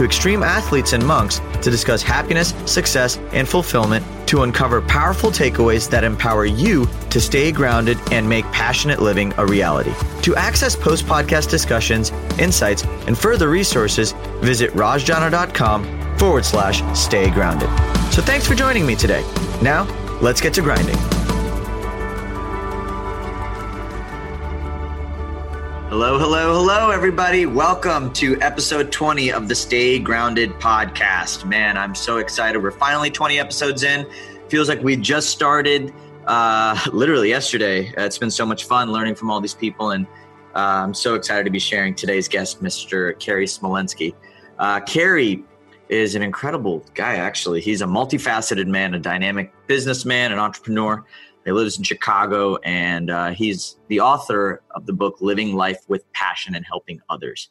to extreme athletes and monks to discuss happiness, success, and fulfillment to uncover powerful takeaways that empower you to stay grounded and make passionate living a reality. To access post podcast discussions, insights, and further resources, visit rajjana.com forward slash stay grounded. So thanks for joining me today. Now, let's get to grinding. Hello, hello, hello, everybody. Welcome to episode 20 of the Stay Grounded podcast. Man, I'm so excited. We're finally 20 episodes in. Feels like we just started uh, literally yesterday. Uh, it's been so much fun learning from all these people, and uh, I'm so excited to be sharing today's guest, Mr. Kerry Smolensky. Uh, Kerry is an incredible guy, actually. He's a multifaceted man, a dynamic businessman, an entrepreneur. He lives in Chicago, and uh, he's the author of the book Living Life with Passion and Helping Others.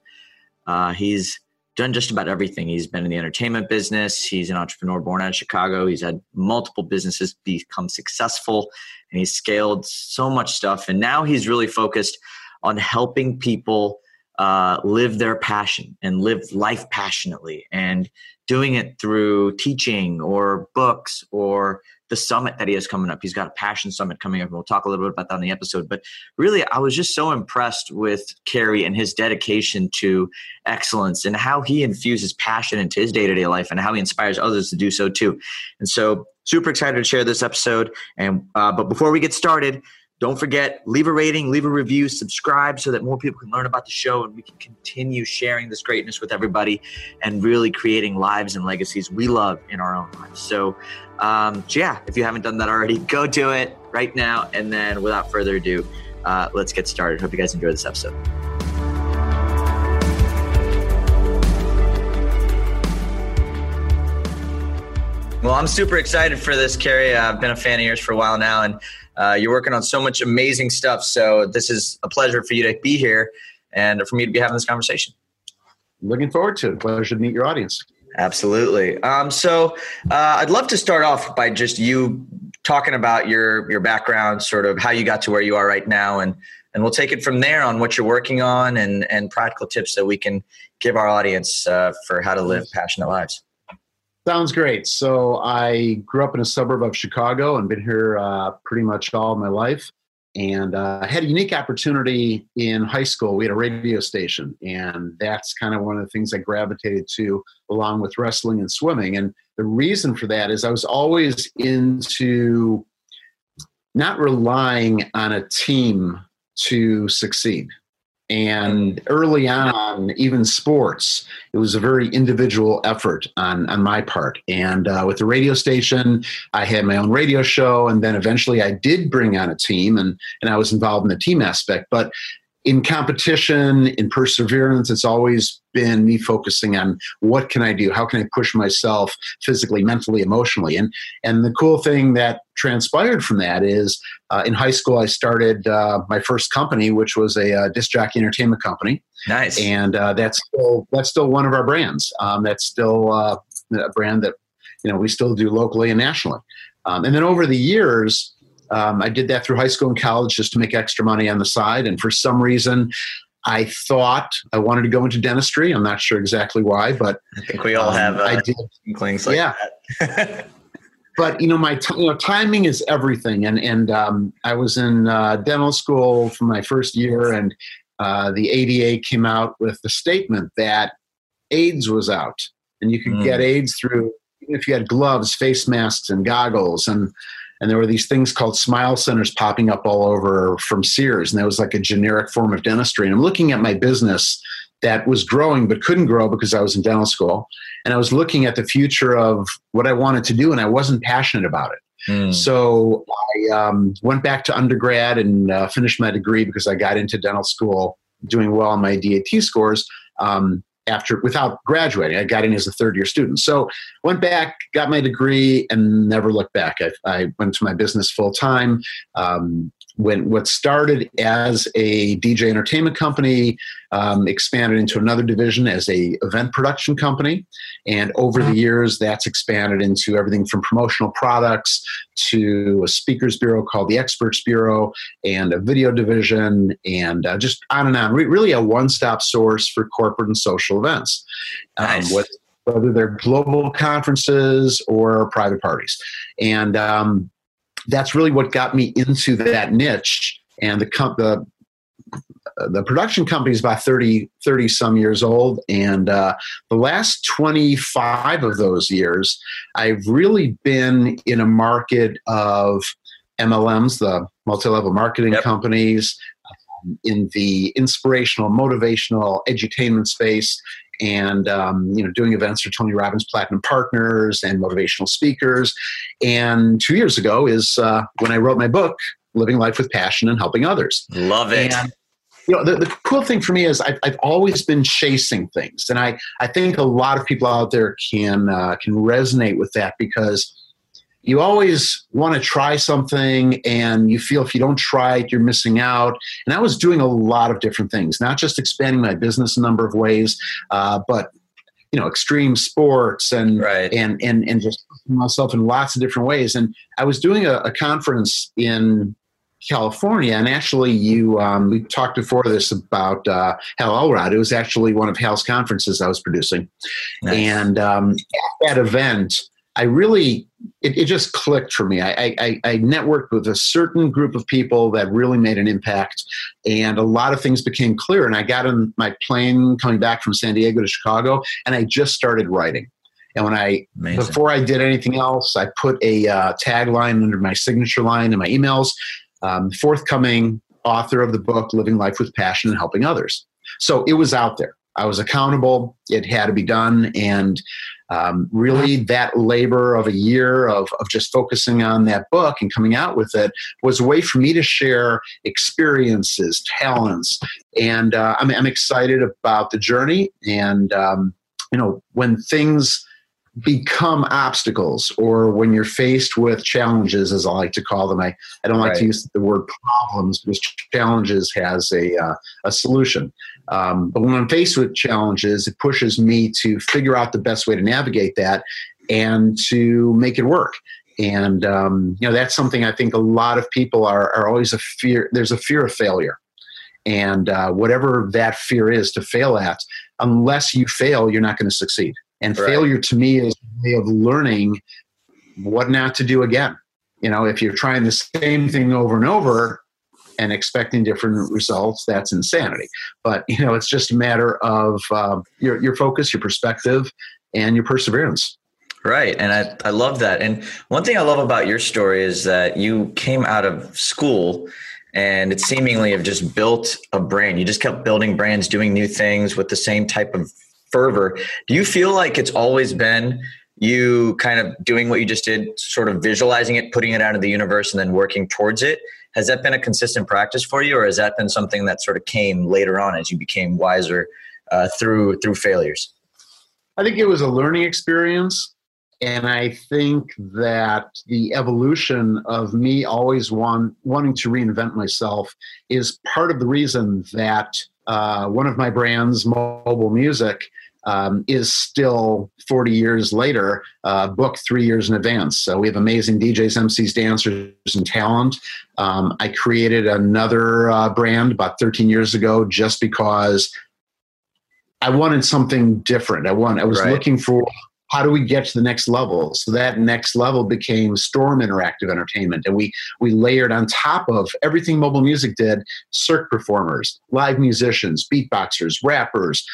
Uh, he's done just about everything. He's been in the entertainment business. He's an entrepreneur born out of Chicago. He's had multiple businesses become successful, and he's scaled so much stuff. And now he's really focused on helping people uh, live their passion and live life passionately and doing it through teaching or books or the summit that he has coming up. He's got a passion summit coming up, and we'll talk a little bit about that in the episode. But really, I was just so impressed with Kerry and his dedication to excellence and how he infuses passion into his day to day life and how he inspires others to do so too. And so, super excited to share this episode. And uh, but before we get started, don't forget, leave a rating, leave a review, subscribe so that more people can learn about the show and we can continue sharing this greatness with everybody and really creating lives and legacies we love in our own lives. So, um, so yeah, if you haven't done that already, go do it right now. And then without further ado, uh, let's get started. Hope you guys enjoy this episode. Well, I'm super excited for this, Kerry. I've been a fan of yours for a while now, and uh, you're working on so much amazing stuff. So this is a pleasure for you to be here and for me to be having this conversation. Looking forward to it. Pleasure to meet your audience. Absolutely. Um, so uh, I'd love to start off by just you talking about your your background, sort of how you got to where you are right now, and and we'll take it from there on what you're working on and and practical tips that we can give our audience uh, for how to live passionate lives. Sounds great. So I grew up in a suburb of Chicago and been here uh, pretty much all my life. And uh, had a unique opportunity in high school. We had a radio station, and that's kind of one of the things I gravitated to, along with wrestling and swimming. And the reason for that is I was always into not relying on a team to succeed. And early on, even sports, it was a very individual effort on, on my part. And uh, with the radio station, I had my own radio show. And then eventually I did bring on a team and, and I was involved in the team aspect. But in competition, in perseverance, it's always been me focusing on what can I do? How can I push myself physically, mentally, emotionally? And and the cool thing that transpired from that is uh, in high school I started uh, my first company, which was a uh, disc jockey entertainment company. Nice. And uh, that's still that's still one of our brands. Um, that's still uh, a brand that you know we still do locally and nationally. Um, and then over the years um, I did that through high school and college just to make extra money on the side. And for some reason, I thought I wanted to go into dentistry. I'm not sure exactly why, but I think we all um, have. Uh, I did like yeah. but you know, my t- you know timing is everything. And and um, I was in uh, dental school for my first year, and uh, the ADA came out with the statement that AIDS was out, and you could mm. get AIDS through if you had gloves, face masks, and goggles, and and there were these things called smile centers popping up all over from Sears, and that was like a generic form of dentistry. And I'm looking at my business that was growing but couldn't grow because I was in dental school, and I was looking at the future of what I wanted to do, and I wasn't passionate about it. Mm. So I um, went back to undergrad and uh, finished my degree because I got into dental school doing well on my DAT scores. Um, after without graduating. I got in as a third year student. So went back, got my degree, and never looked back. I, I went to my business full time. Um, when what started as a DJ entertainment company um, expanded into another division as a event production company, and over the years that's expanded into everything from promotional products to a speakers bureau called the Experts Bureau and a video division, and uh, just on and on. Re- really, a one-stop source for corporate and social events. Um, nice. With, whether they're global conferences or private parties, and um, that's really what got me into that niche. And the the the production company is about 30, 30 some years old. And uh, the last 25 of those years, I've really been in a market of MLMs, the multi level marketing yep. companies, um, in the inspirational, motivational, edutainment space and um, you know doing events for Tony Robbins Platinum Partners and motivational speakers. And two years ago is uh, when I wrote my book, Living Life with Passion and Helping Others. Love it. And, you know, the, the cool thing for me is I've, I've always been chasing things, and I, I think a lot of people out there can uh, can resonate with that because you always want to try something and you feel if you don't try it you're missing out and i was doing a lot of different things not just expanding my business a number of ways uh, but you know extreme sports and right. and and and just myself in lots of different ways and i was doing a, a conference in California, and actually, you um, we talked before this about uh, Hal Elrod. It was actually one of Hal's conferences I was producing, nice. and um, at that event, I really it, it, just clicked for me. I, I, I, networked with a certain group of people that really made an impact, and a lot of things became clear. And I got on my plane coming back from San Diego to Chicago, and I just started writing. And when I, Amazing. before I did anything else, I put a uh, tagline under my signature line in my emails um, forthcoming author of the book, Living Life with Passion and Helping Others. So it was out there. I was accountable. It had to be done. And um, really, that labor of a year of, of just focusing on that book and coming out with it was a way for me to share experiences, talents. And uh, I'm, I'm, excited about the journey. And, um, you know, when things become obstacles or when you're faced with challenges as i like to call them. I, I don't like right. to use the word problems because challenges has a, uh, a solution. Um, but when i'm faced with challenges it pushes me to figure out the best way to navigate that and to make it work. And um, you know that's something i think a lot of people are, are always a fear there's a fear of failure. And uh, whatever that fear is to fail at unless you fail you're not going to succeed and right. failure to me is a way of learning what not to do again. You know, if you're trying the same thing over and over and expecting different results, that's insanity. But, you know, it's just a matter of uh, your, your focus, your perspective, and your perseverance. Right. And I, I love that. And one thing I love about your story is that you came out of school and it seemingly have just built a brand. You just kept building brands, doing new things with the same type of fervor. Do you feel like it's always been you kind of doing what you just did, sort of visualizing it, putting it out of the universe, and then working towards it? Has that been a consistent practice for you, or has that been something that sort of came later on as you became wiser uh, through through failures? I think it was a learning experience. And I think that the evolution of me always want, wanting to reinvent myself is part of the reason that uh, one of my brands, Mobile Music, um, is still 40 years later uh, booked three years in advance. So we have amazing DJs, MCs, dancers, and talent. Um, I created another uh, brand about 13 years ago just because I wanted something different. I want. I was right. looking for how do we get to the next level? So that next level became Storm Interactive Entertainment, and we we layered on top of everything mobile music did, cirque performers, live musicians, beatboxers, rappers,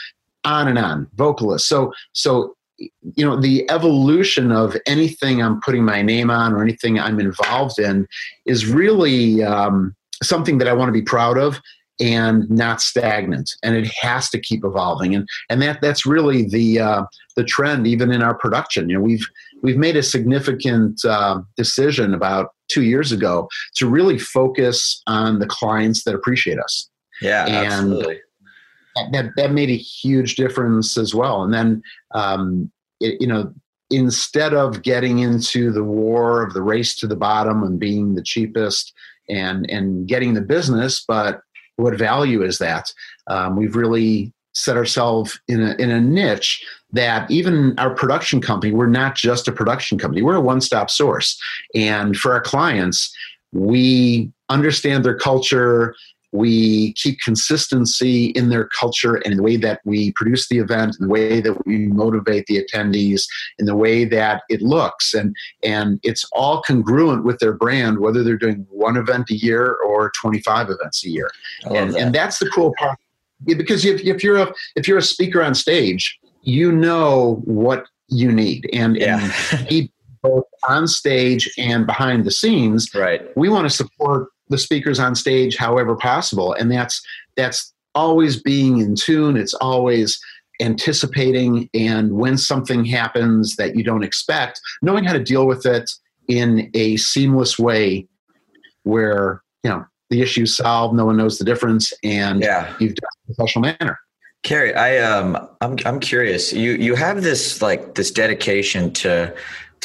on and on, vocalists. So so you know the evolution of anything I'm putting my name on or anything I'm involved in is really um, something that I want to be proud of and not stagnant and it has to keep evolving and and that that's really the uh, the trend even in our production. You know we've we've made a significant uh, decision about two years ago to really focus on the clients that appreciate us. Yeah and absolutely that that made a huge difference as well. And then um, it, you know instead of getting into the war of the race to the bottom and being the cheapest and and getting the business, but what value is that? Um, we've really set ourselves in a, in a niche that even our production company, we're not just a production company, we're a one stop source. And for our clients, we understand their culture, we keep consistency in their culture and in the way that we produce the event, in the way that we motivate the attendees, in the way that it looks. And, and it's all congruent with their brand, whether they're doing one event a year or 25 events a year. And, that. and that's the cool part. Because if, if, you're a, if you're a speaker on stage, you know what you need. And, yeah. and both on stage and behind the scenes, right. we want to support the speakers on stage however possible and that's that's always being in tune it's always anticipating and when something happens that you don't expect knowing how to deal with it in a seamless way where you know the issue's solved no one knows the difference and yeah. you've done it in a professional manner Kerry, I um I'm I'm curious. You you have this like this dedication to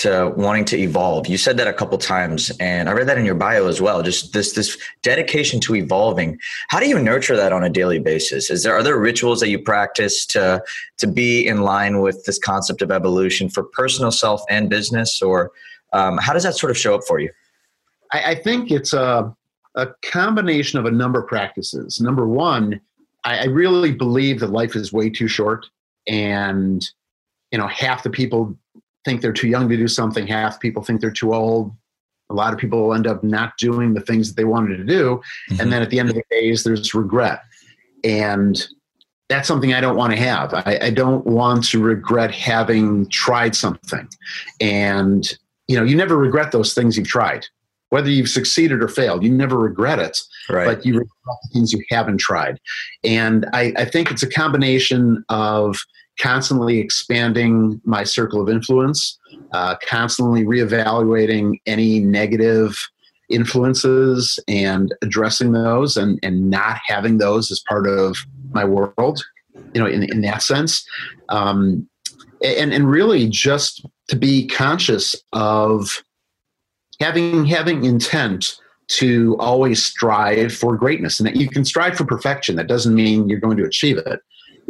to wanting to evolve. You said that a couple times, and I read that in your bio as well. Just this this dedication to evolving. How do you nurture that on a daily basis? Is there are there rituals that you practice to to be in line with this concept of evolution for personal self and business, or um, how does that sort of show up for you? I, I think it's a a combination of a number of practices. Number one, I, I really believe that life is way too short, and you know half the people think they're too young to do something. Half people think they're too old. A lot of people will end up not doing the things that they wanted to do. Mm-hmm. And then at the end of the days, there's regret. And that's something I don't want to have. I, I, don't want to regret having tried something. And, you know, you never regret those things you've tried. Whether you've succeeded or failed, you never regret it, right. but you regret the things you haven't tried. And I, I think it's a combination of constantly expanding my circle of influence, uh, constantly reevaluating any negative influences and addressing those and, and not having those as part of my world, you know, in, in that sense. Um, and, and really just to be conscious of having having intent to always strive for greatness. And that you can strive for perfection. That doesn't mean you're going to achieve it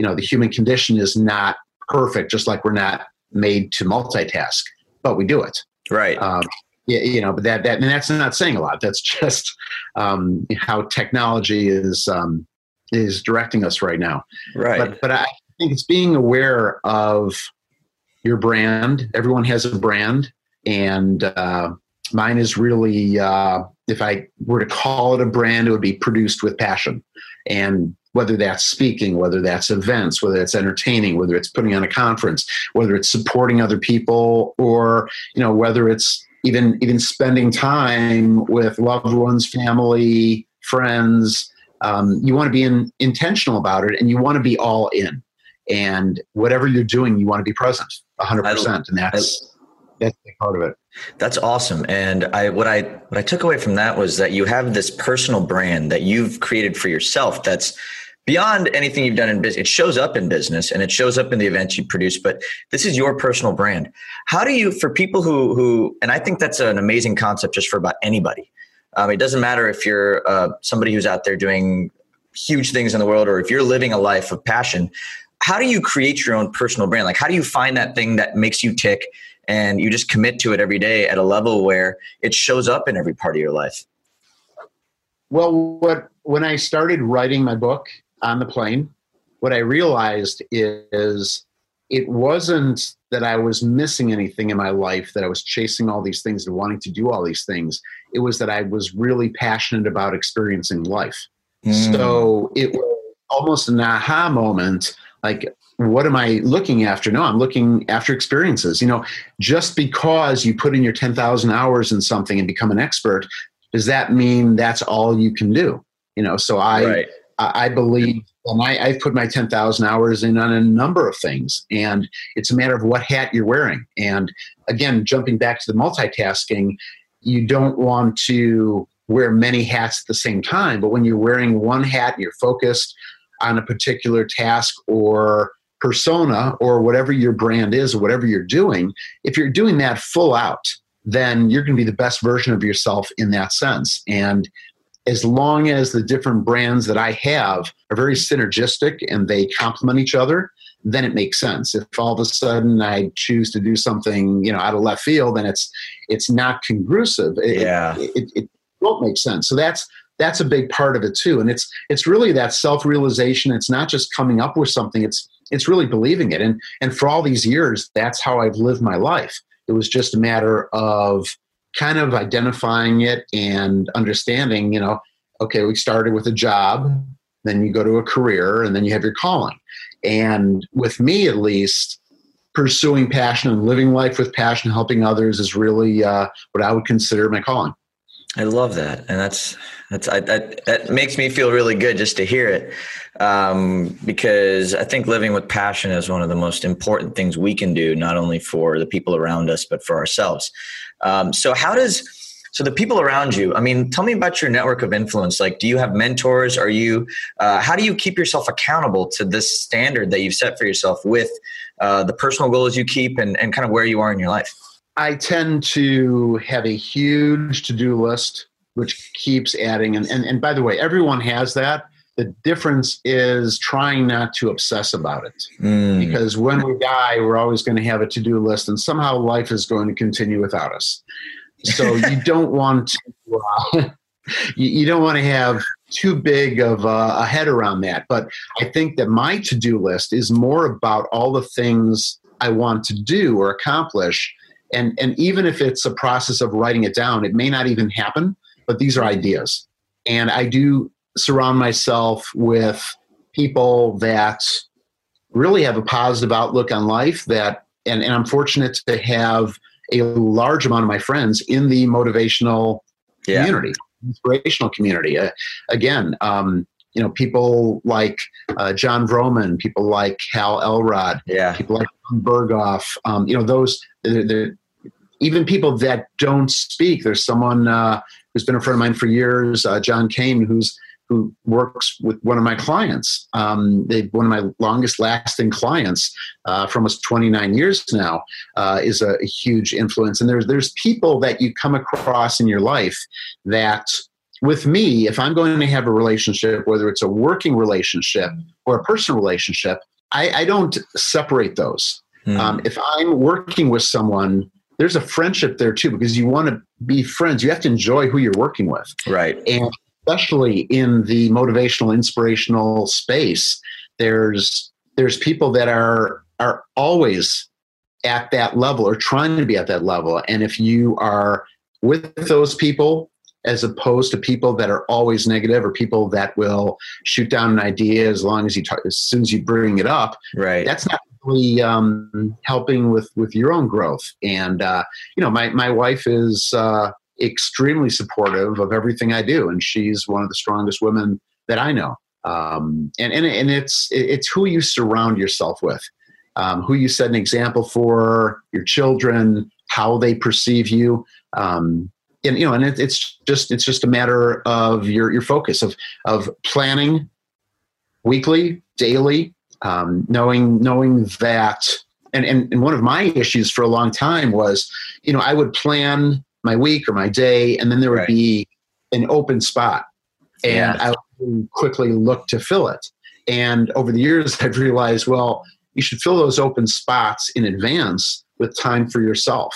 you know the human condition is not perfect just like we're not made to multitask but we do it. Right. Um, you know but that, that and that's not saying a lot. That's just um, how technology is um, is directing us right now. Right. But, but i think it's being aware of your brand. Everyone has a brand and uh, mine is really uh, if i were to call it a brand it would be produced with passion. And whether that's speaking, whether that's events, whether it's entertaining, whether it's putting on a conference, whether it's supporting other people, or you know whether it's even even spending time with loved ones, family, friends. Um, you want to be in, intentional about it, and you want to be all in. And whatever you're doing, you want to be present, hundred percent, and that's that's part of it. That's awesome. And I what I what I took away from that was that you have this personal brand that you've created for yourself that's beyond anything you've done in business. It shows up in business and it shows up in the events you produce, but this is your personal brand. How do you for people who who and I think that's an amazing concept just for about anybody. Um, it doesn't matter if you're uh, somebody who's out there doing huge things in the world or if you're living a life of passion. How do you create your own personal brand? Like how do you find that thing that makes you tick and you just commit to it every day at a level where it shows up in every part of your life? Well, what when I started writing my book on the plane, what I realized is it wasn't that I was missing anything in my life, that I was chasing all these things and wanting to do all these things. It was that I was really passionate about experiencing life. Mm. So it was almost an aha moment like what am I looking after? No, I'm looking after experiences. You know, just because you put in your 10,000 hours in something and become an expert, does that mean that's all you can do? You know, so I, right. I, believe, and I, I've put my 10,000 hours in on a number of things, and it's a matter of what hat you're wearing. And again, jumping back to the multitasking, you don't want to wear many hats at the same time, but when you're wearing one hat and you're focused, on a particular task or persona or whatever your brand is or whatever you're doing, if you're doing that full out, then you're going to be the best version of yourself in that sense. And as long as the different brands that I have are very synergistic and they complement each other, then it makes sense. If all of a sudden I choose to do something, you know, out of left field, then it's it's not congrusive. It, yeah, it, it, it won't make sense. So that's that's a big part of it too. And it's it's really that self realization. It's not just coming up with something. It's it's really believing it. And and for all these years, that's how I've lived my life. It was just a matter of kind of identifying it and understanding. You know, okay, we started with a job, then you go to a career, and then you have your calling. And with me, at least, pursuing passion and living life with passion, helping others is really uh, what I would consider my calling. I love that, and that's that's I, that that makes me feel really good just to hear it, um, because I think living with passion is one of the most important things we can do, not only for the people around us but for ourselves. Um, so, how does so the people around you? I mean, tell me about your network of influence. Like, do you have mentors? Are you? Uh, how do you keep yourself accountable to this standard that you've set for yourself with uh, the personal goals you keep and and kind of where you are in your life? I tend to have a huge to do list, which keeps adding. And, and, and by the way, everyone has that. The difference is trying not to obsess about it. Mm. Because when we die, we're always going to have a to do list, and somehow life is going to continue without us. So you don't want to. Uh, you, you, don't want to have too big of a, a head around that. But I think that my to do list is more about all the things I want to do or accomplish and and even if it's a process of writing it down it may not even happen but these are ideas and i do surround myself with people that really have a positive outlook on life that and, and i'm fortunate to have a large amount of my friends in the motivational yeah. community inspirational community uh, again um, you know people like uh, Jon Vroman, people like Hal Elrod, yeah, people like Berghoff. Um, you know those they're, they're, even people that don't speak. There's someone uh, who's been a friend of mine for years, uh, John Kane, who's who works with one of my clients. Um, they one of my longest lasting clients uh, for almost 29 years now uh, is a, a, huge influence. And there's there's people that you come across in your life that, with me, if I'm going to have a relationship, whether it's a working relationship or a personal relationship, I, I don't separate those. Mm. Um, if I'm working with someone there's a friendship there too because you want to be friends. You have to enjoy who you're working with. Right. And especially in the motivational, inspirational space, there's there's people that are are always at that level or trying to be at that level. And if you are with those people as opposed to people that are always negative or people that will shoot down an idea as long as you talk, as soon as you bring it up, right? That's not really um, helping with with your own growth. And uh, you know, my my wife is uh, extremely supportive of everything I do, and she's one of the strongest women that I know. Um, and and and it's it's who you surround yourself with, um, who you set an example for your children, how they perceive you. Um, and you know, and it, it's just it's just a matter of your your focus of of planning weekly, daily, um, knowing knowing that and, and and one of my issues for a long time was you know i would plan my week or my day and then there would right. be an open spot and yeah. i would quickly look to fill it and over the years i've realized well you should fill those open spots in advance with time for yourself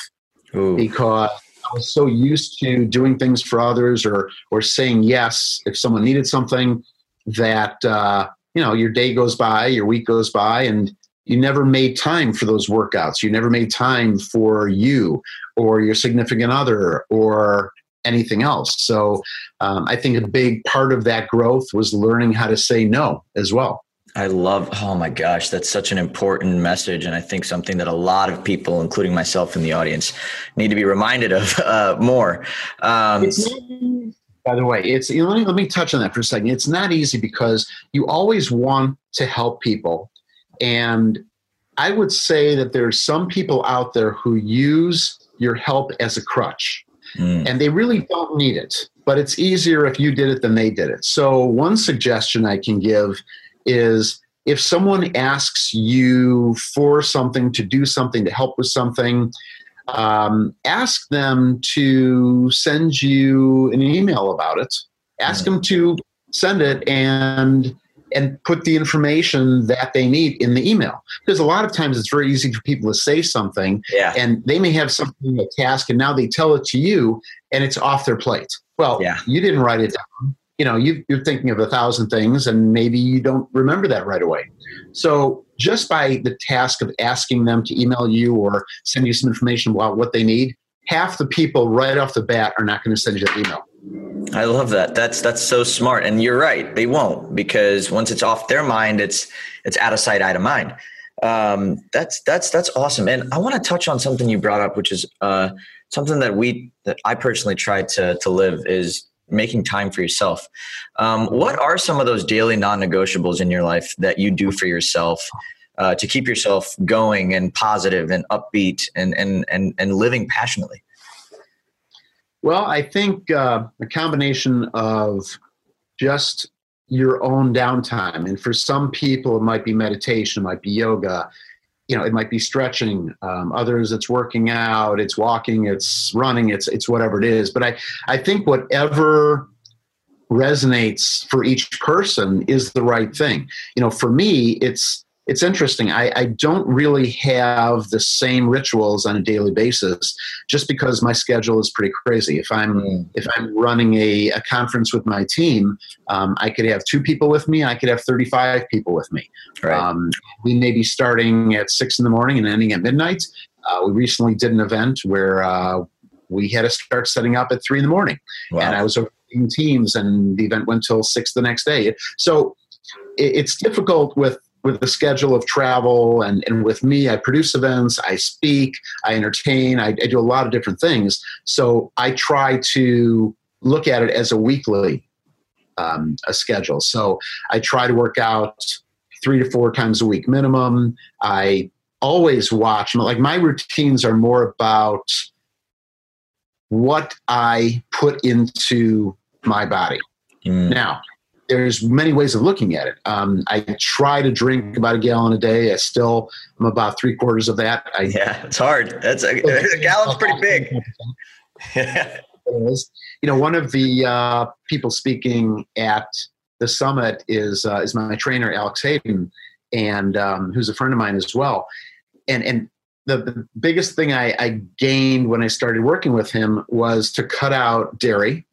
Ooh. because I was so used to doing things for others or or saying yes if someone needed something that uh, you know your day goes by your week goes by and you never made time for those workouts. You never made time for you or your significant other or anything else. So um, i think a big part of that growth was learning how to say no as well. I love, oh my gosh, that's such an important message. And I think something that a lot of people, including myself in the audience, need to be reminded of uh, more. Um, by the way it's you know, let, me, let me touch on that for a second. It's not easy because you always want to help people and i would say that there's some people out there who use your help as a crutch mm. and they really don't need it but it's easier if you did it than they did it so one suggestion i can give is if someone asks you for something to do something to help with something um, ask them to send you an email about it ask mm. them to send it and and put the information that they need in the email. Because a lot of times it's very easy for people to say something yeah. and they may have something, a task, and now they tell it to you and it's off their plate. Well, yeah. you didn't write it down. You know, you, you're thinking of a thousand things and maybe you don't remember that right away. So just by the task of asking them to email you or send you some information about what they need, half the people right off the bat are not going to send you that email. I love that. That's that's so smart. And you're right. They won't because once it's off their mind, it's it's out of sight, out of mind. Um, that's that's that's awesome. And I want to touch on something you brought up, which is uh, something that we that I personally try to to live is making time for yourself. Um, what are some of those daily non-negotiables in your life that you do for yourself uh, to keep yourself going and positive and upbeat and and and and living passionately? Well, I think uh, a combination of just your own downtime, and for some people, it might be meditation, it might be yoga, you know, it might be stretching. Um, others, it's working out, it's walking, it's running, it's it's whatever it is. But I I think whatever resonates for each person is the right thing. You know, for me, it's it's interesting. I, I, don't really have the same rituals on a daily basis, just because my schedule is pretty crazy. If I'm mm. if I'm running a, a, conference with my team, um, I could have two people with me. I could have 35 people with me. Right. Um, we may be starting at six in the morning and ending at midnight. Uh, we recently did an event where uh, we had to start setting up at three in the morning, wow. and I was in teams, and the event went till six the next day. So it's difficult with with the schedule of travel and, and with me i produce events i speak i entertain I, I, do a lot of different things. So i try to look at it as a weekly um, a schedule. So i try to work out three to four times a week minimum. I always watch like my routines are more about what i put into my body. Mm. now there's many ways of looking at it. Um, I try to drink about a gallon a day. I still am about three quarters of that. I, yeah, it's hard. That's a, a gallon's pretty big. you know, one of the uh, people speaking at the summit is uh, is my trainer Alex Hayden, and um, who's a friend of mine as well. And and the, the biggest thing I, I gained when I started working with him was to cut out dairy,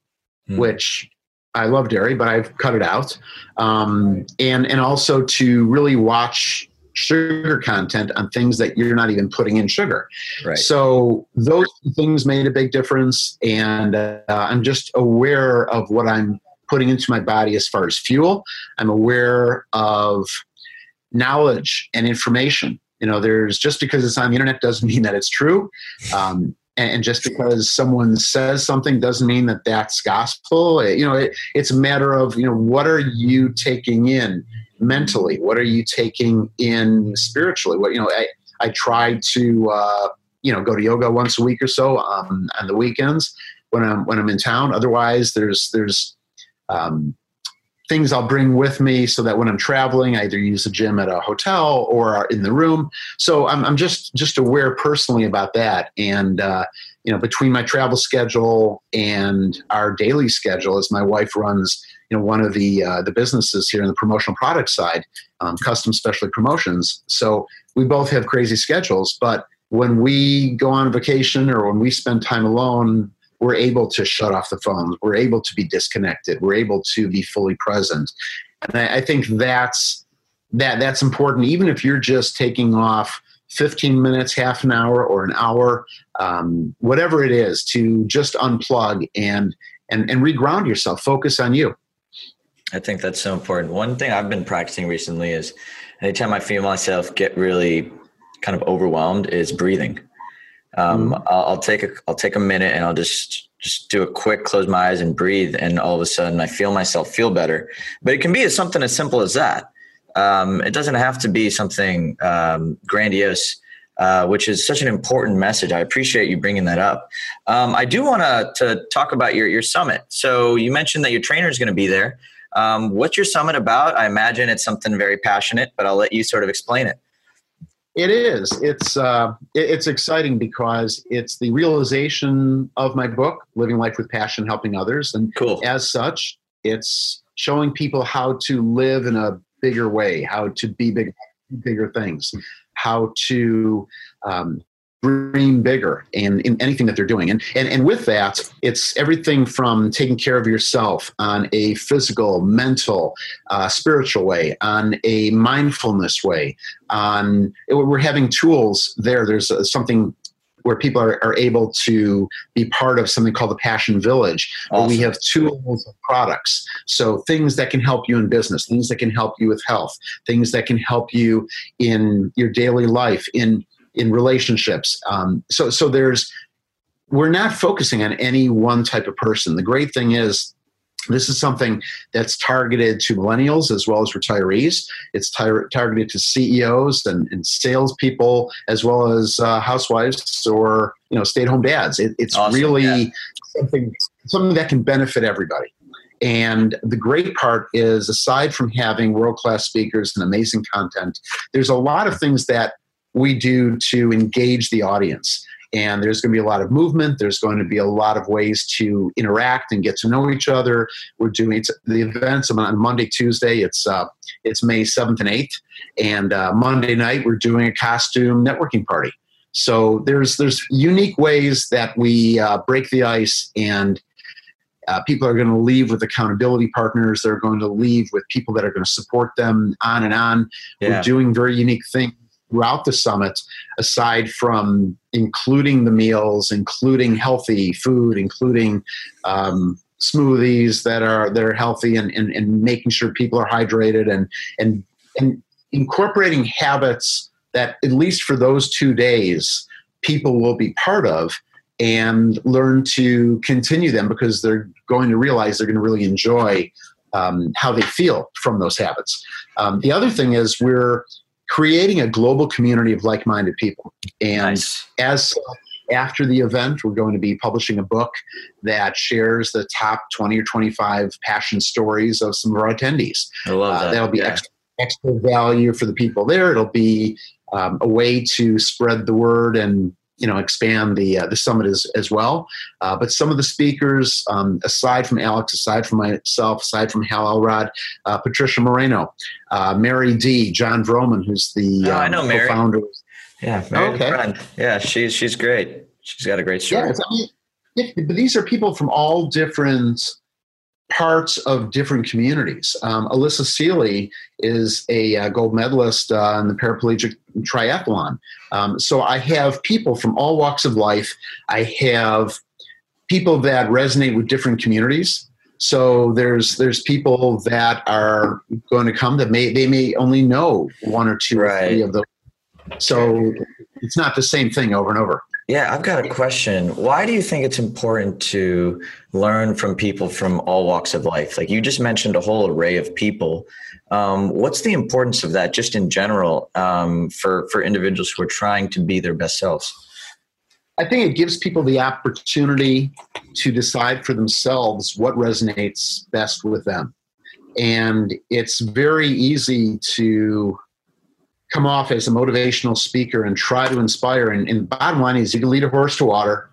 mm. which I love dairy, but I've cut it out. Um, and and also to really watch sugar content on things that you're not even putting in sugar. Right. So those things made a big difference, and uh, I'm just aware of what I'm putting into my body as far as fuel. I'm aware of knowledge and information. You know, there's just because it's on the internet doesn't mean that it's true. Um, and just because someone says something doesn't mean that that's gospel. You know it, it's a matter of you know what are you taking in mentally? What are you taking in spiritually? What you know i, I try to uh, you know go to yoga once a week or so um, on the weekends when i'm when i'm in town. Otherwise there's there's um, things I'll bring with me so that when I'm traveling, I either use the gym at a hotel or in the room. So I'm, I'm just just aware personally about that. And uh, you know, between my travel schedule and our daily schedule, as my wife runs, you know, one of the uh, the businesses here in the promotional product side, um, custom specialty promotions. So we both have crazy schedules, but when we go on vacation or when we spend time alone we're able to shut off the phones. We're able to be disconnected. We're able to be fully present. And I, I think that's that that's important. Even if you're just taking off 15 minutes, half an hour, or an hour, um, whatever it is, to just unplug and and and reground yourself. Focus on you. I think that's so important. One thing I've been practicing recently is anytime I feel myself get really kind of overwhelmed is breathing. Um, mm I'll, I'll, take a I'll take a minute and I'll just just do a quick close my eyes and breathe, and all of a sudden I feel myself feel better. But it can be something as simple as that. Um, it doesn't have to be something um, grandiose. Uh, which is such an important message. I appreciate you bringing that up. Um, I do want to talk about your your summit. So you mentioned that your trainer is going to be there. Um, what's your summit about? I imagine it's something very passionate, but I'll let you sort of explain it. It is. It's uh, it's exciting because it's the realization of my book, "Living Life with Passion: Helping Others," and cool. as such, it's showing people how to live in a bigger way, how to be big, bigger things, how to um, dream bigger in, in anything that they're doing. And, and, and with that, it's everything from taking care of yourself on a physical, mental, uh, spiritual way, on a mindfulness way. On we're having tools there. There's uh, something where people are, are able to be part of something called the Passion Village, where we have tools and products. So things that can help you in business, things that can help you with health, things that can help you in your daily life, in in relationships. Um, so so there's we're not focusing on any one type of person. The great thing is this is something that's targeted to millennials as well as retirees. It's tar- targeted to CEOs and, and salespeople as well as uh, housewives or you know stay-at-home dads. It, it's awesome, really yeah. something something that can benefit everybody. And the great part is, aside from having world-class speakers and amazing content, there's a lot of things that we do to engage the audience. And there's going to be a lot of movement. There's going to be a lot of ways to interact and get to know each other. We're doing the events on Monday, Tuesday. It's uh, it's May seventh and eighth, and uh, Monday night we're doing a costume networking party. So there's there's unique ways that we uh, break the ice and uh, people are going to leave with accountability partners. They're going to leave with people that are going to support them on and on. Yeah. We're doing very unique things throughout the summit, aside from including the meals, including healthy food, including um, smoothies that are that are healthy, and, and, and making sure people are hydrated, and and and incorporating habits that at least for those two days people will be part of and learn to continue them because they're going to realize they're going to really enjoy um, how they feel from those habits. Um, the other thing is we're creating a global community of like-minded people. And nice. as after the event, we're going to be publishing a book that shares the top 20 or 25 passion stories of some of our attendees. I love uh, that. Uh, that'll be yeah. extra, extra value for the people there. It'll be um, a way to spread the word and you know expand the uh, the summit as as well. Uh, but some of the speakers, um, aside from Alex, aside from myself, aside from Hal Elrod, uh, Patricia Moreno, uh, Mary D, Jon Vroman, who's the oh, um, I know Mary. founder Yeah, Mary okay. Yeah, she's she's great. She's got a great story. Yeah, I mean, but these are people from all different parts of different communities. Um, Allysa Seely is a uh, gold medalist uh, in the paraplegic triathlon. Um, so I have people from all walks of life. I have people that resonate with different communities. So there's there's people that are going to come that may they may only know one or two right. or three of those. So it's not the same thing over and over. Yeah, I've got a question. Why do you think it's important to learn from people from all walks of life? Like you just mentioned a whole array of people. Um, what's the importance of that, just in general, um, for for individuals who are trying to be their best selves? I think it gives people the opportunity to decide for themselves what resonates best with them, and it's very easy to come off as a motivational speaker and try to inspire. And, and bottom line is, you can lead a horse to water;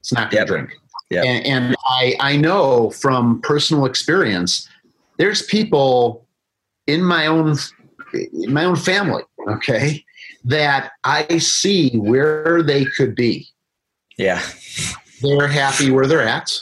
it's not going to yep. drink. Yep. And, and I, I know from personal experience, there's people in my own in my own family, okay, that I see where they could be. Yeah. They're happy where they're at.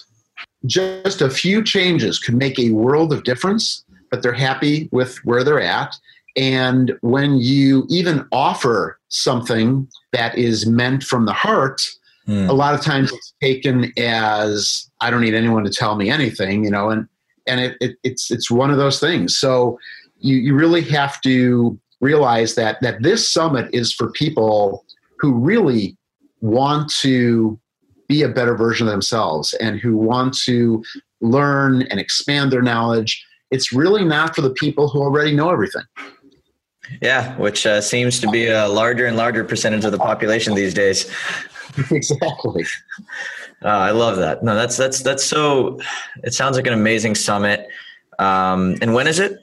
Just a few changes could make a world of difference, but they're happy with where they're at. And when you even offer something that is meant from the heart, mm. a lot of times it's taken as I don't need anyone to tell me anything, you know, and and it, it, it's it's one of those things. So you you really have to realize that that this summit is for people who really want to be a better version of themselves and who want to learn and expand their knowledge. It's really not for the people who already know everything. Yeah, which uh, seems to be a larger and larger percentage of the population these days. exactly. Uh, I love that. No, that's that's that's so. It sounds like an amazing summit. Um, and when is it?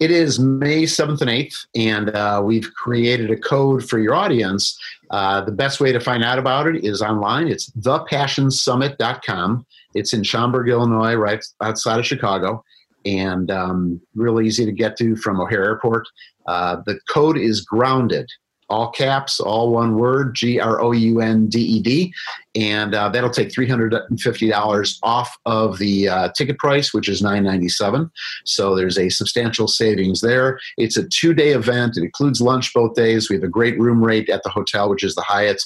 It is May 7th and 8th, and uh, we've created a code for your audience. Uh, the best way to find out about it is online. It's thepassionsummit.com. It's in Schaumburg, Illinois, right outside of Chicago, and um, really easy to get to from O'Hare Airport. Uh, the code is grounded, all caps, all one word, G R O U N D E D. And uh, that'll take $350 off of the uh, ticket price, which is 997. So there's a substantial savings there. It's a two day event, it includes lunch both days. We have a great room rate at the hotel, which is the Hyatt.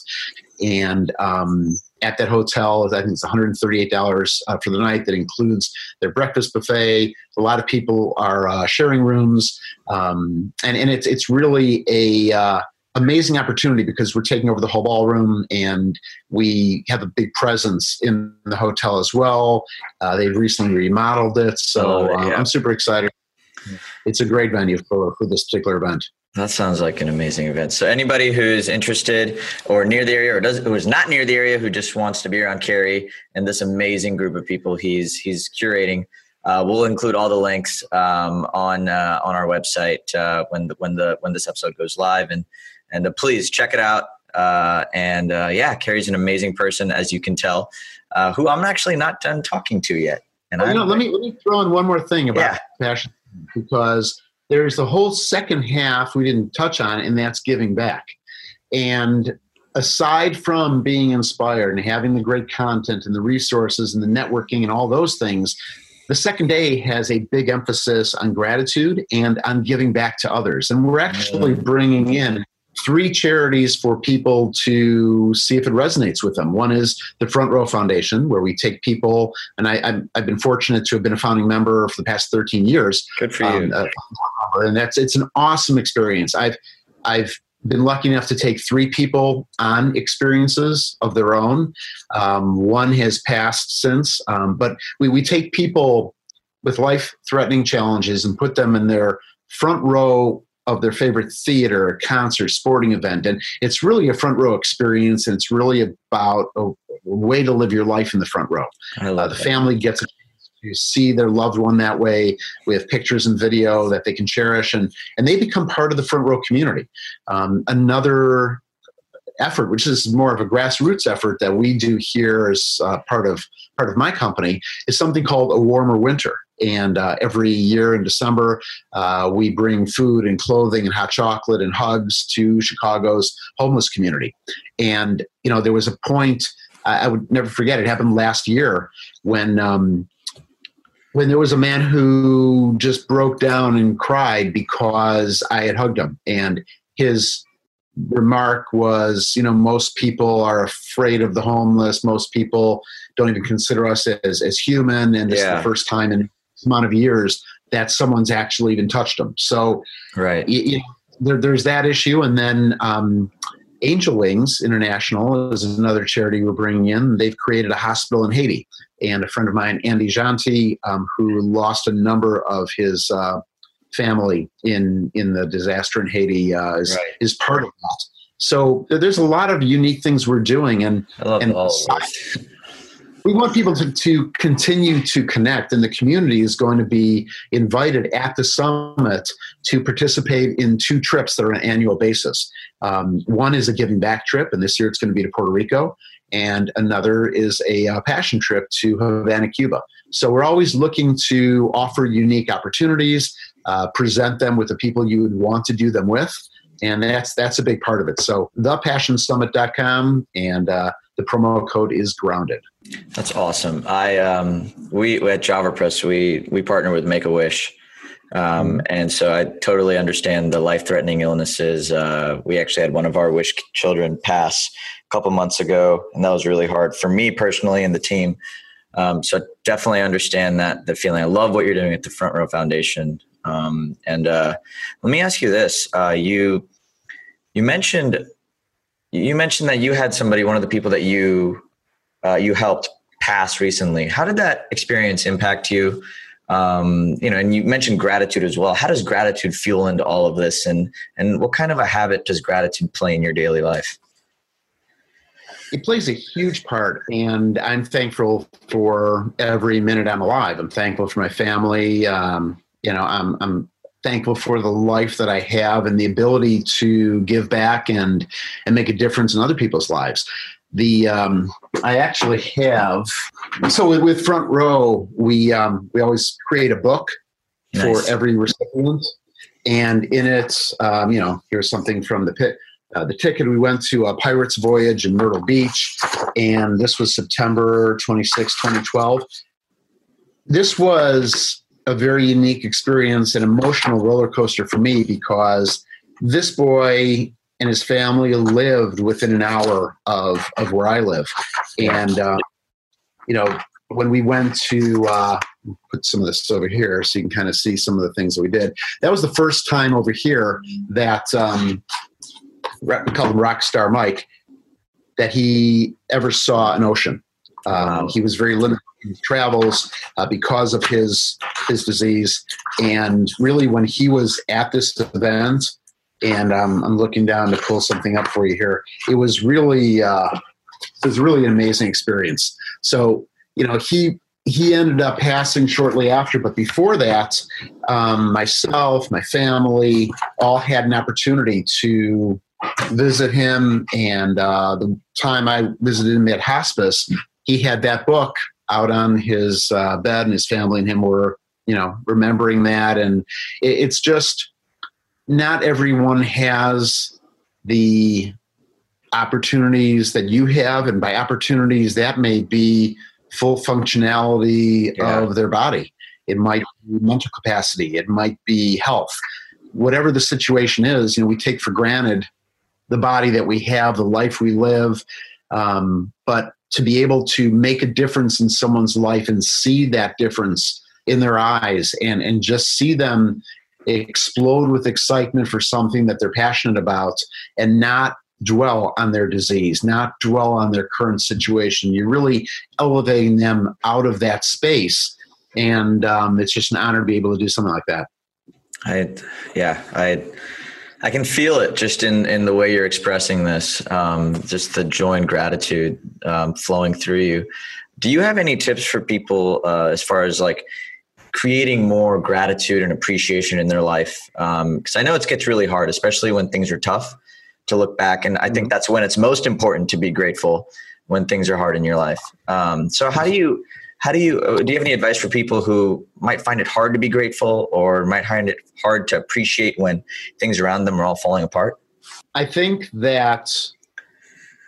And um, at that hotel, I think it's $138 uh, for the night. That includes their breakfast buffet. A lot of people are uh, sharing rooms, um, and and it's it's really a uh, amazing opportunity because we're taking over the whole ballroom and we have a big presence in the hotel as well. Uh, they've recently remodeled it, so oh, yeah. I'm super excited. It's a great venue for, for this particular event. That sounds like an amazing event. So anybody who's interested or near the area or does who is not near the area who just wants to be around Carey and this amazing group of people he's he's curating, uh, we'll include all the links um, on uh, on our website uh, when the, when the when this episode goes live and and uh, please check it out. Uh, and uh, yeah, Carey's an amazing person, as you can tell, uh, who I'm actually not done talking to yet. And well, you know, let me let me throw in one more thing about yeah. passion because there's the whole second half we didn't touch on, and that's giving back. And aside from being inspired and having the great content and the resources and the networking and all those things, the second day has a big emphasis on gratitude and on giving back to others. And we're actually bringing in three charities for people to see if it resonates with them. One is the Front Row Foundation, where we take people, and I, have been fortunate to have been a founding member for the past 13 years. Good for you. Um, uh, and that's it's an awesome experience. I've I've been lucky enough to take three people on experiences of their own. Um, one has passed since, um, but we, we take people with life threatening challenges and put them in their front row of their favorite theater, concert, sporting event. And it's really a front row experience, and it's really about a, way to live your life in the front row. Uh, the family gets to see their loved one that way. We have pictures and video that they can cherish, and, and they become part of the front row community. Um, another effort, which is more of a grassroots effort that we do here as uh, part of part of my company, is something called a warmer winter. And uh, every year in December, uh, we bring food and clothing and hot chocolate and hugs to Chicago's homeless community. And, you know, there was a point, I would never forget, it happened last year when. Um, when there was a man who just broke down and cried because I had hugged him, and his remark was, you know, most people are afraid of the homeless. Most people don't even consider us as, as human. And this yeah. the first time in amount of years that someone's actually even touched them. So, right, you, you there, there's that issue, and then um, Angel Wings International is another charity we're bringing in. They've created a hospital in Haiti, and a friend of mine, Andy Janti, um, who lost a number of his uh, family in in the disaster in Haiti, uh, is right. is part of that. So there's a lot of unique things we're doing, and I love and all we want people to, to continue to connect, and the community is going to be invited at the summit to participate in two trips that are on an annual basis. Um, one is a giving back trip, and this year it's going to be to Puerto Rico, and another is a uh, passion trip to Havana, Cuba. So we're always looking to offer unique opportunities, uh, present them with the people you would want to do them with. And that's that's a big part of it. So thepassionsummit.com and uh, the promo code is grounded. That's awesome. I um, we at JavaPresse we we partner with Make a Wish, um, and so I totally understand the life threatening illnesses. Uh, we actually had one of our wish children pass a couple months ago, and that was really hard for me personally and the team. Um, so definitely understand that the feeling. I love what you're doing at the Front Row Foundation. Um, and uh, let me ask you this: uh, you you mentioned you mentioned that you had somebody, one of the people that you uh, you helped pass recently. How did that experience impact you? Um, you know, and you mentioned gratitude as well. How does gratitude fuel into all of this, and and what kind of a habit does gratitude play in your daily life? it plays a huge part, and I'm thankful for every minute I'm alive. I'm thankful for my family. Um, you know, I'm I'm thankful for the life that I have and the ability to give back and and make a difference in other people's lives. The um, I actually have so with, with Front Row we um, we always create a book nice. for every recipient, and in it, um, you know, here's something from the pit. Uh, the ticket we went to a pirates voyage in myrtle beach and this was september 26 2012 this was a very unique experience, an emotional roller coaster for me because this boy and his family lived within an hour of, of where I live. And, uh, you know, when we went to uh, put some of this over here so you can kind of see some of the things that we did, that was the first time over here that um, we call him Rockstar Mike, that he ever saw an ocean. Um, he was very limited travels uh, because of his his disease. And really, when he was at this event, and um, I'm looking down to pull something up for you here, it was really uh, it was really an amazing experience. So you know he he ended up passing shortly after, but before that, um, myself, my family, all had an opportunity to visit him. And uh, the time I visited him at hospice, he had that book out on his uh, bed, and his family and him were, you know, remembering that. And it, it's just not everyone has the opportunities that you have, and by opportunities, that may be full functionality yeah. of their body. It might be mental capacity. It might be health. Whatever the situation is, you know, we take for granted the body that we have, the life we live. Um, but to be able to make a difference in someone's life and see that difference in their eyes and and just see them explode with excitement for something that they're passionate about and not dwell on their disease, not dwell on their current situation. You're really elevating them out of that space. And um, it's just an honor to be able to do something like that. I, yeah, I, I can feel it just in, in the way you're expressing this, um, just the joy and gratitude um, flowing through you. Do you have any tips for people uh, as far as like creating more gratitude and appreciation in their life? Because um, I know it gets really hard, especially when things are tough, to look back. And I think mm-hmm. that's when it's most important to be grateful when things are hard in your life. Um, so, how do you how do you uh, do you have any advice for people who might find it hard to be grateful or might find it hard to appreciate when things around them are all falling apart? I think that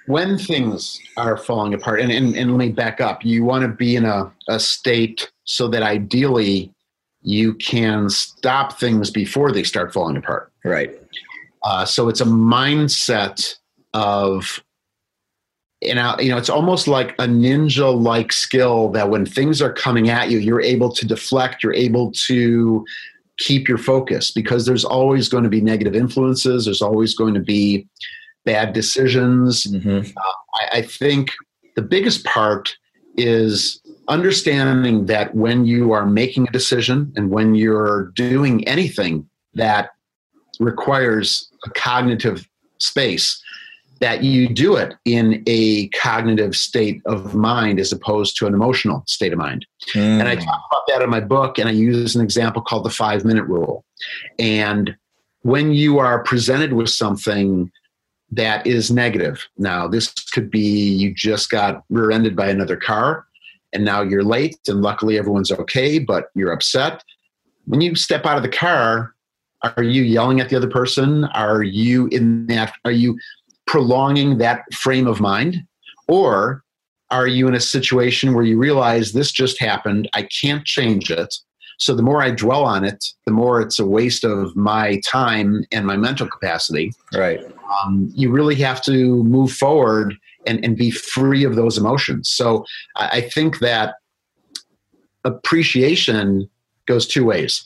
when things are falling apart and, and, and let me back up. You want to be in a, a state so that ideally you can stop things before they start falling apart. Right. Uh, so it's a mindset of you know, you know, it's almost like a ninja like skill that when things are coming at you, you're able to deflect, you're able to keep your focus because there's always going to be negative influences, there's always going to be bad decisions. Mm-hmm. Uh, I, I think the biggest part is understanding that when you are making a decision and when you're doing anything that requires a cognitive space, that you do it in a cognitive state of mind as opposed to an emotional state of mind. Mm. And I talk about that in my book, and I use an example called the five minute rule. And when you are presented with something that is negative, now this could be you just got rear ended by another car, and now you're late, and luckily everyone's okay, but you're upset. When you step out of the car, are you yelling at the other person? Are you in that? Are you prolonging that frame of mind? Or are you in a situation where you realize this just happened, I can't change it? So the more I dwell on it, the more it's a waste of my time and my mental capacity. Right. Um, you really have to move forward and, and be free of those emotions. So I, I think that appreciation goes two ways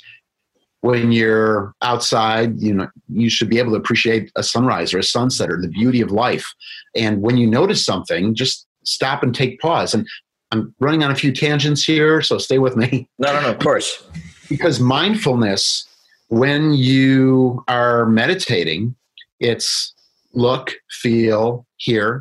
when you're outside, you know, you should be able to appreciate a sunrise or a sunset or the beauty of life. And when you notice something, just stop and take pause. And I'm running on a few tangents here, so stay with me. No, no, no, of course. because mindfulness, when you are meditating, it's look, feel, hear.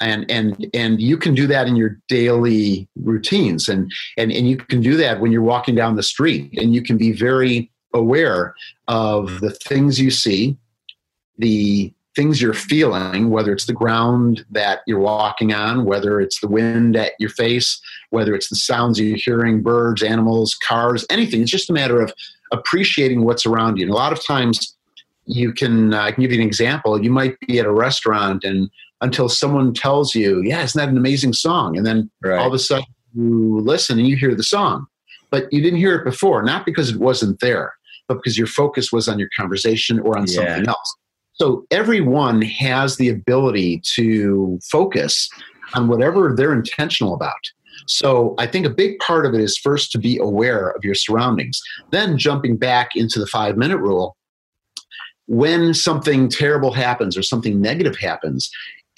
And and and you can do that in your daily routines. And and and you can do that when you're walking down the street and you can be very aware of the things you see the things you're feeling whether it's the ground that you're walking on whether it's the wind at your face whether it's the sounds you're hearing birds animals cars anything. It's just a matter of appreciating what's around you. And a lot of times you can uh, i can give you an example. You might be at a restaurant and until someone tells you, yeah, isn't that an amazing song? And then right. all of a sudden you listen and you hear the song, but you didn't hear it before, not because it wasn't there, but because your focus was on your conversation or on yeah. something else. So everyone has the ability to focus on whatever they're intentional about. So I think a big part of it is first to be aware of your surroundings. Then jumping back into the five minute rule, when something terrible happens or something negative happens,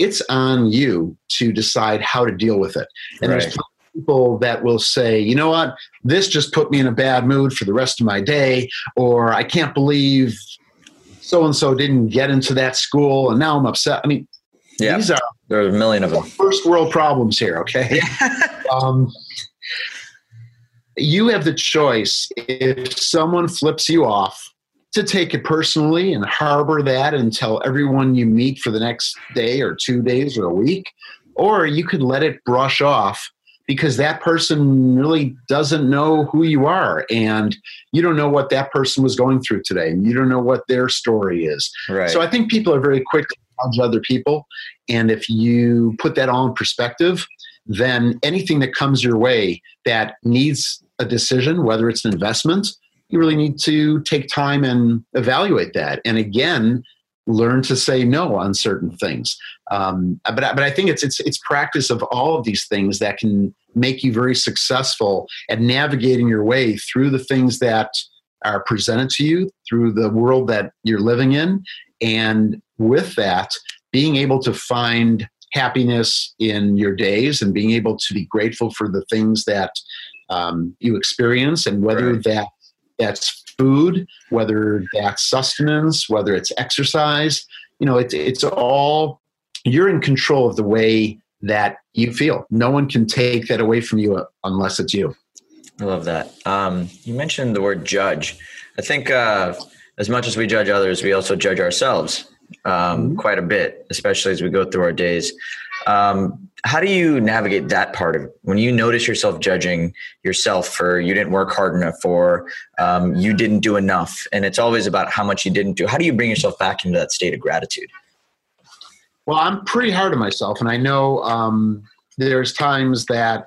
it's on you to decide how to deal with it. And right. there's people that will say, you know what, this just put me in a bad mood for the rest of my day, or I can't believe so and so didn't get into that school and now I'm upset. I mean, yeah, these are there's a million of them. First world problems here, okay? um, you have the choice if someone flips you off to take it personally and harbor that and tell everyone you meet for the next day or two days or a week, or you could let it brush off because that person really doesn't know who you are and you don't know what that person was going through today and you don't know what their story is. Right. So I think people are very quick to judge other people. And if you put that all in perspective, then anything that comes your way that needs a decision, whether it's an investment you really need to take time and evaluate that. And again, learn to say no on certain things. Um, but but I think it's it's it's practice of all of these things that can make you very successful at navigating your way through the things that are presented to you through the world that you're living in, and with that, being able to find happiness in your days and being able to be grateful for the things that um, you experience and whether right. that that's food, whether that's sustenance, whether it's exercise. You know, it's it's all you're in control of the way that you feel. No one can take that away from you unless it's you. I love that. Um, you mentioned the word judge. I think uh, as much as we judge others, we also judge ourselves um, mm-hmm. quite a bit, especially as we go through our days. Um, how do you navigate that part of it when you notice yourself judging yourself for you didn't work hard enough or um, you didn't do enough and it's always about how much you didn't do how do you bring yourself back into that state of gratitude? Well i'm pretty hard on myself and i know um, there's times that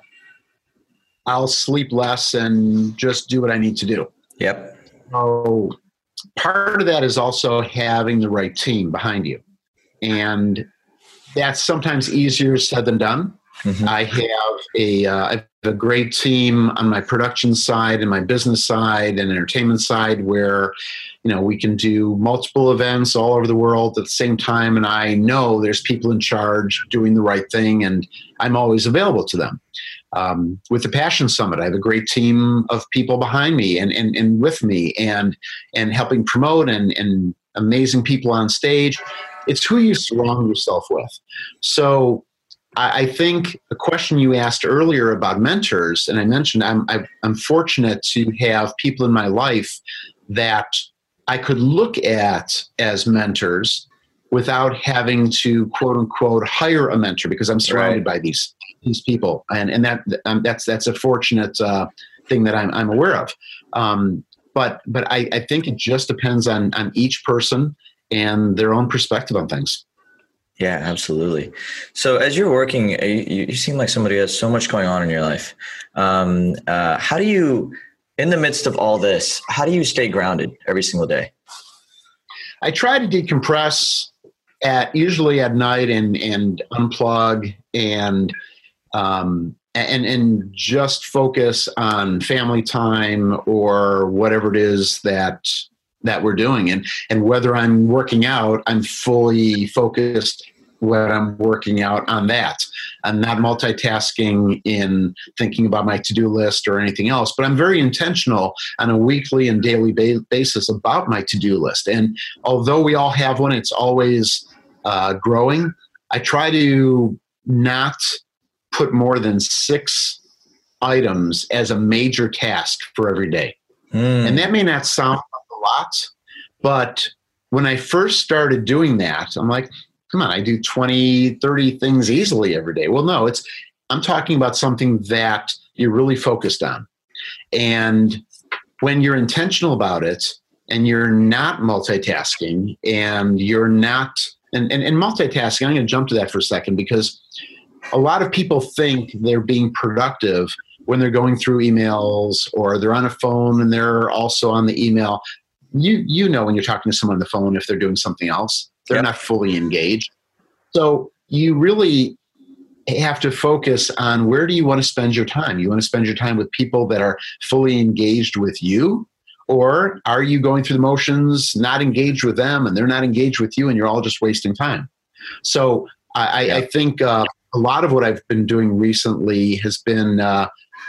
i'll sleep less and just do what i need to do. Yep. So part of that is also having the right team behind you. And that's sometimes easier said than done. Mm-hmm. I have a, uh, I have a great team on my production side and my business side and entertainment side where you know we can do multiple events all over the world at the same time and I know there's people in charge doing the right thing and I'm always available to them. Um, with the Passion Summit, I have a great team of people behind me and, and, and with me and and helping promote and, and amazing people on stage it's who you surround yourself with. So I, I think a question you asked earlier about mentors, and I mentioned I'm, I, am i am fortunate to have people in my life that I could look at as mentors without having to quote unquote hire a mentor because I'm surrounded right. by these these people, and and that um, that's that's a fortunate uh, thing that I'm I'm aware of. Um, but but I, I think it just depends on on each person and their own perspective on things. Yeah, absolutely. So, as you're working, you, you seem like somebody who has so much going on in your life. Um, uh, how do you, in the midst of all this, how do you stay grounded every single day? I try to decompress at usually at night and and unplug and um, and and just focus on family time or whatever it is that that we're doing and and whether i'm working out i'm fully focused when i'm working out on that i'm not multitasking in thinking about my to-do list or anything else but i'm very intentional on a weekly and daily ba- basis about my to-do list and although we all have one it's always uh, growing i try to not put more than six items as a major task for every day. Mm. And that may not sound a lot, but when I first started doing that, I'm like, come on, I do 20, 30 things easily every day. Well, no, it's I'm talking about something that you're really focused on. And when you're intentional about it and you're not multitasking and you're not and, and, and multitasking, I'm going to jump to that for a second because a lot of people think they're being productive when they're going through emails or they're on a phone and they're also on the email. You you know when you're talking to someone on the phone if they're doing something else, they're yep. not fully engaged. So you really have to focus on where do you want to spend your time? You want to spend your time with people that are fully engaged with you or are you going through the motions, not engaged with them, and they're not engaged with you, and you're all just wasting time? So I, yeah. I think uh, a lot of what I've been doing recently has been uh,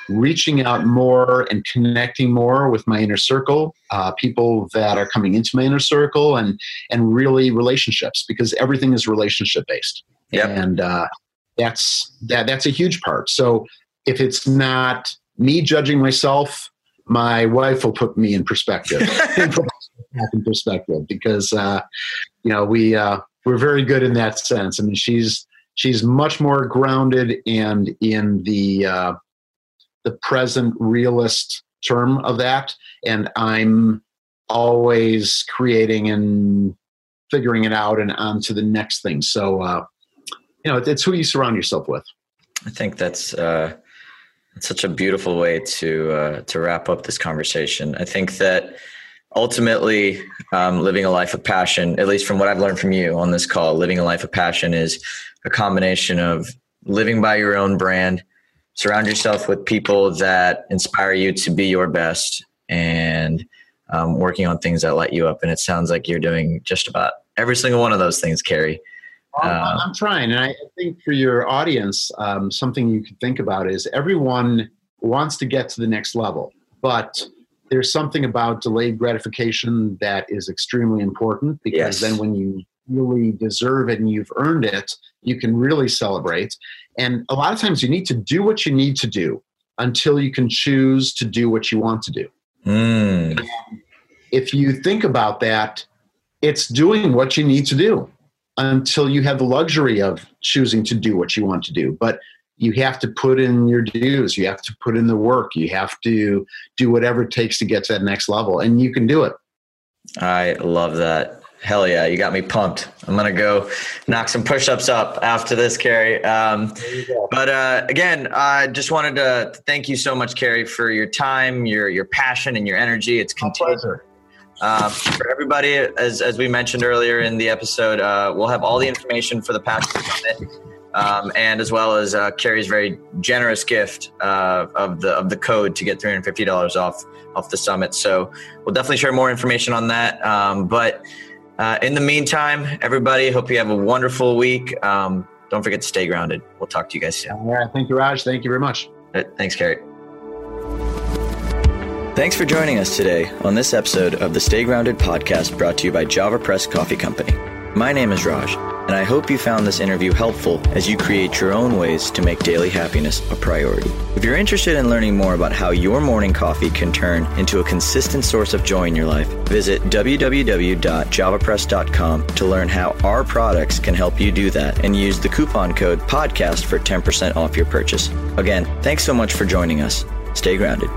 reaching out more and connecting more with my inner circle, uh, people that are coming into my inner circle, and and really relationships because everything is relationship based. Yeah, and uh, that's that that's a huge part. So if it's not me judging myself my wife will put me in perspective, in perspective, because uh, you know we uh, we're very good in that sense. I mean, she's she's much more grounded and in the uh, the present realist term of that, and I'm always creating and figuring it out and on to the next thing. So uh, you know, it's who you surround yourself with. I think that's uh, such a beautiful way to uh, to wrap up this conversation. I think that ultimately, um, living a life of passion, at least from what I've learned from you on this call, living a life of passion is a combination of living by your own brand, surround yourself with people that inspire you to be your best, and um, working on things that light you up. And it sounds like you're doing just about every single one of those things, Carey. Uh, I'm trying, and I think for your audience, um, something you could think about is everyone wants to get to the next level, but there's something about delayed gratification that is extremely important because yes. then when you really deserve it and you've earned it, you can really celebrate. And a lot of times you need to do what you need to do until you can choose to do what you want to do. Mm. If you think about that, it's doing what you need to do until you have the luxury of choosing to do what you want to do. But you have to put in your dues. You have to put in the work. You have to do whatever it takes to get to that next level, and you can do it. I love that. Hell yeah, you got me pumped. I'm gonna go knock some push-ups up after this, Carey. Um, but uh, again, I just wanted to thank you so much, Carey, for your time, your your passion, and your energy. It's continued. Uh, for everybody, as, as we mentioned earlier in the episode, uh, we'll have all the information for the Passion Summit, um, and as well as uh, Carey's very generous gift uh, of the of the code to get three hundred fifty dollars off off the summit. So we'll definitely share more information on that. Um, but uh, in the meantime, everybody, hope you have a wonderful week. Um, don't forget to stay grounded. We'll talk to you guys soon. All right. Thank you, Raj. Thank you very much. Thanks, Carey. Thanks for joining us today on this episode of the Stay Grounded podcast brought to you by JavaPresse Coffee Company. My name is Raj, and I hope you found this interview helpful as you create your own ways to make daily happiness a priority. If you're interested in learning more about how your morning coffee can turn into a consistent source of joy in your life, visit www.javapresse.com to learn how our products can help you do that and use the coupon code PODCAST for 10% off your purchase. Again, thanks so much for joining us. Stay grounded.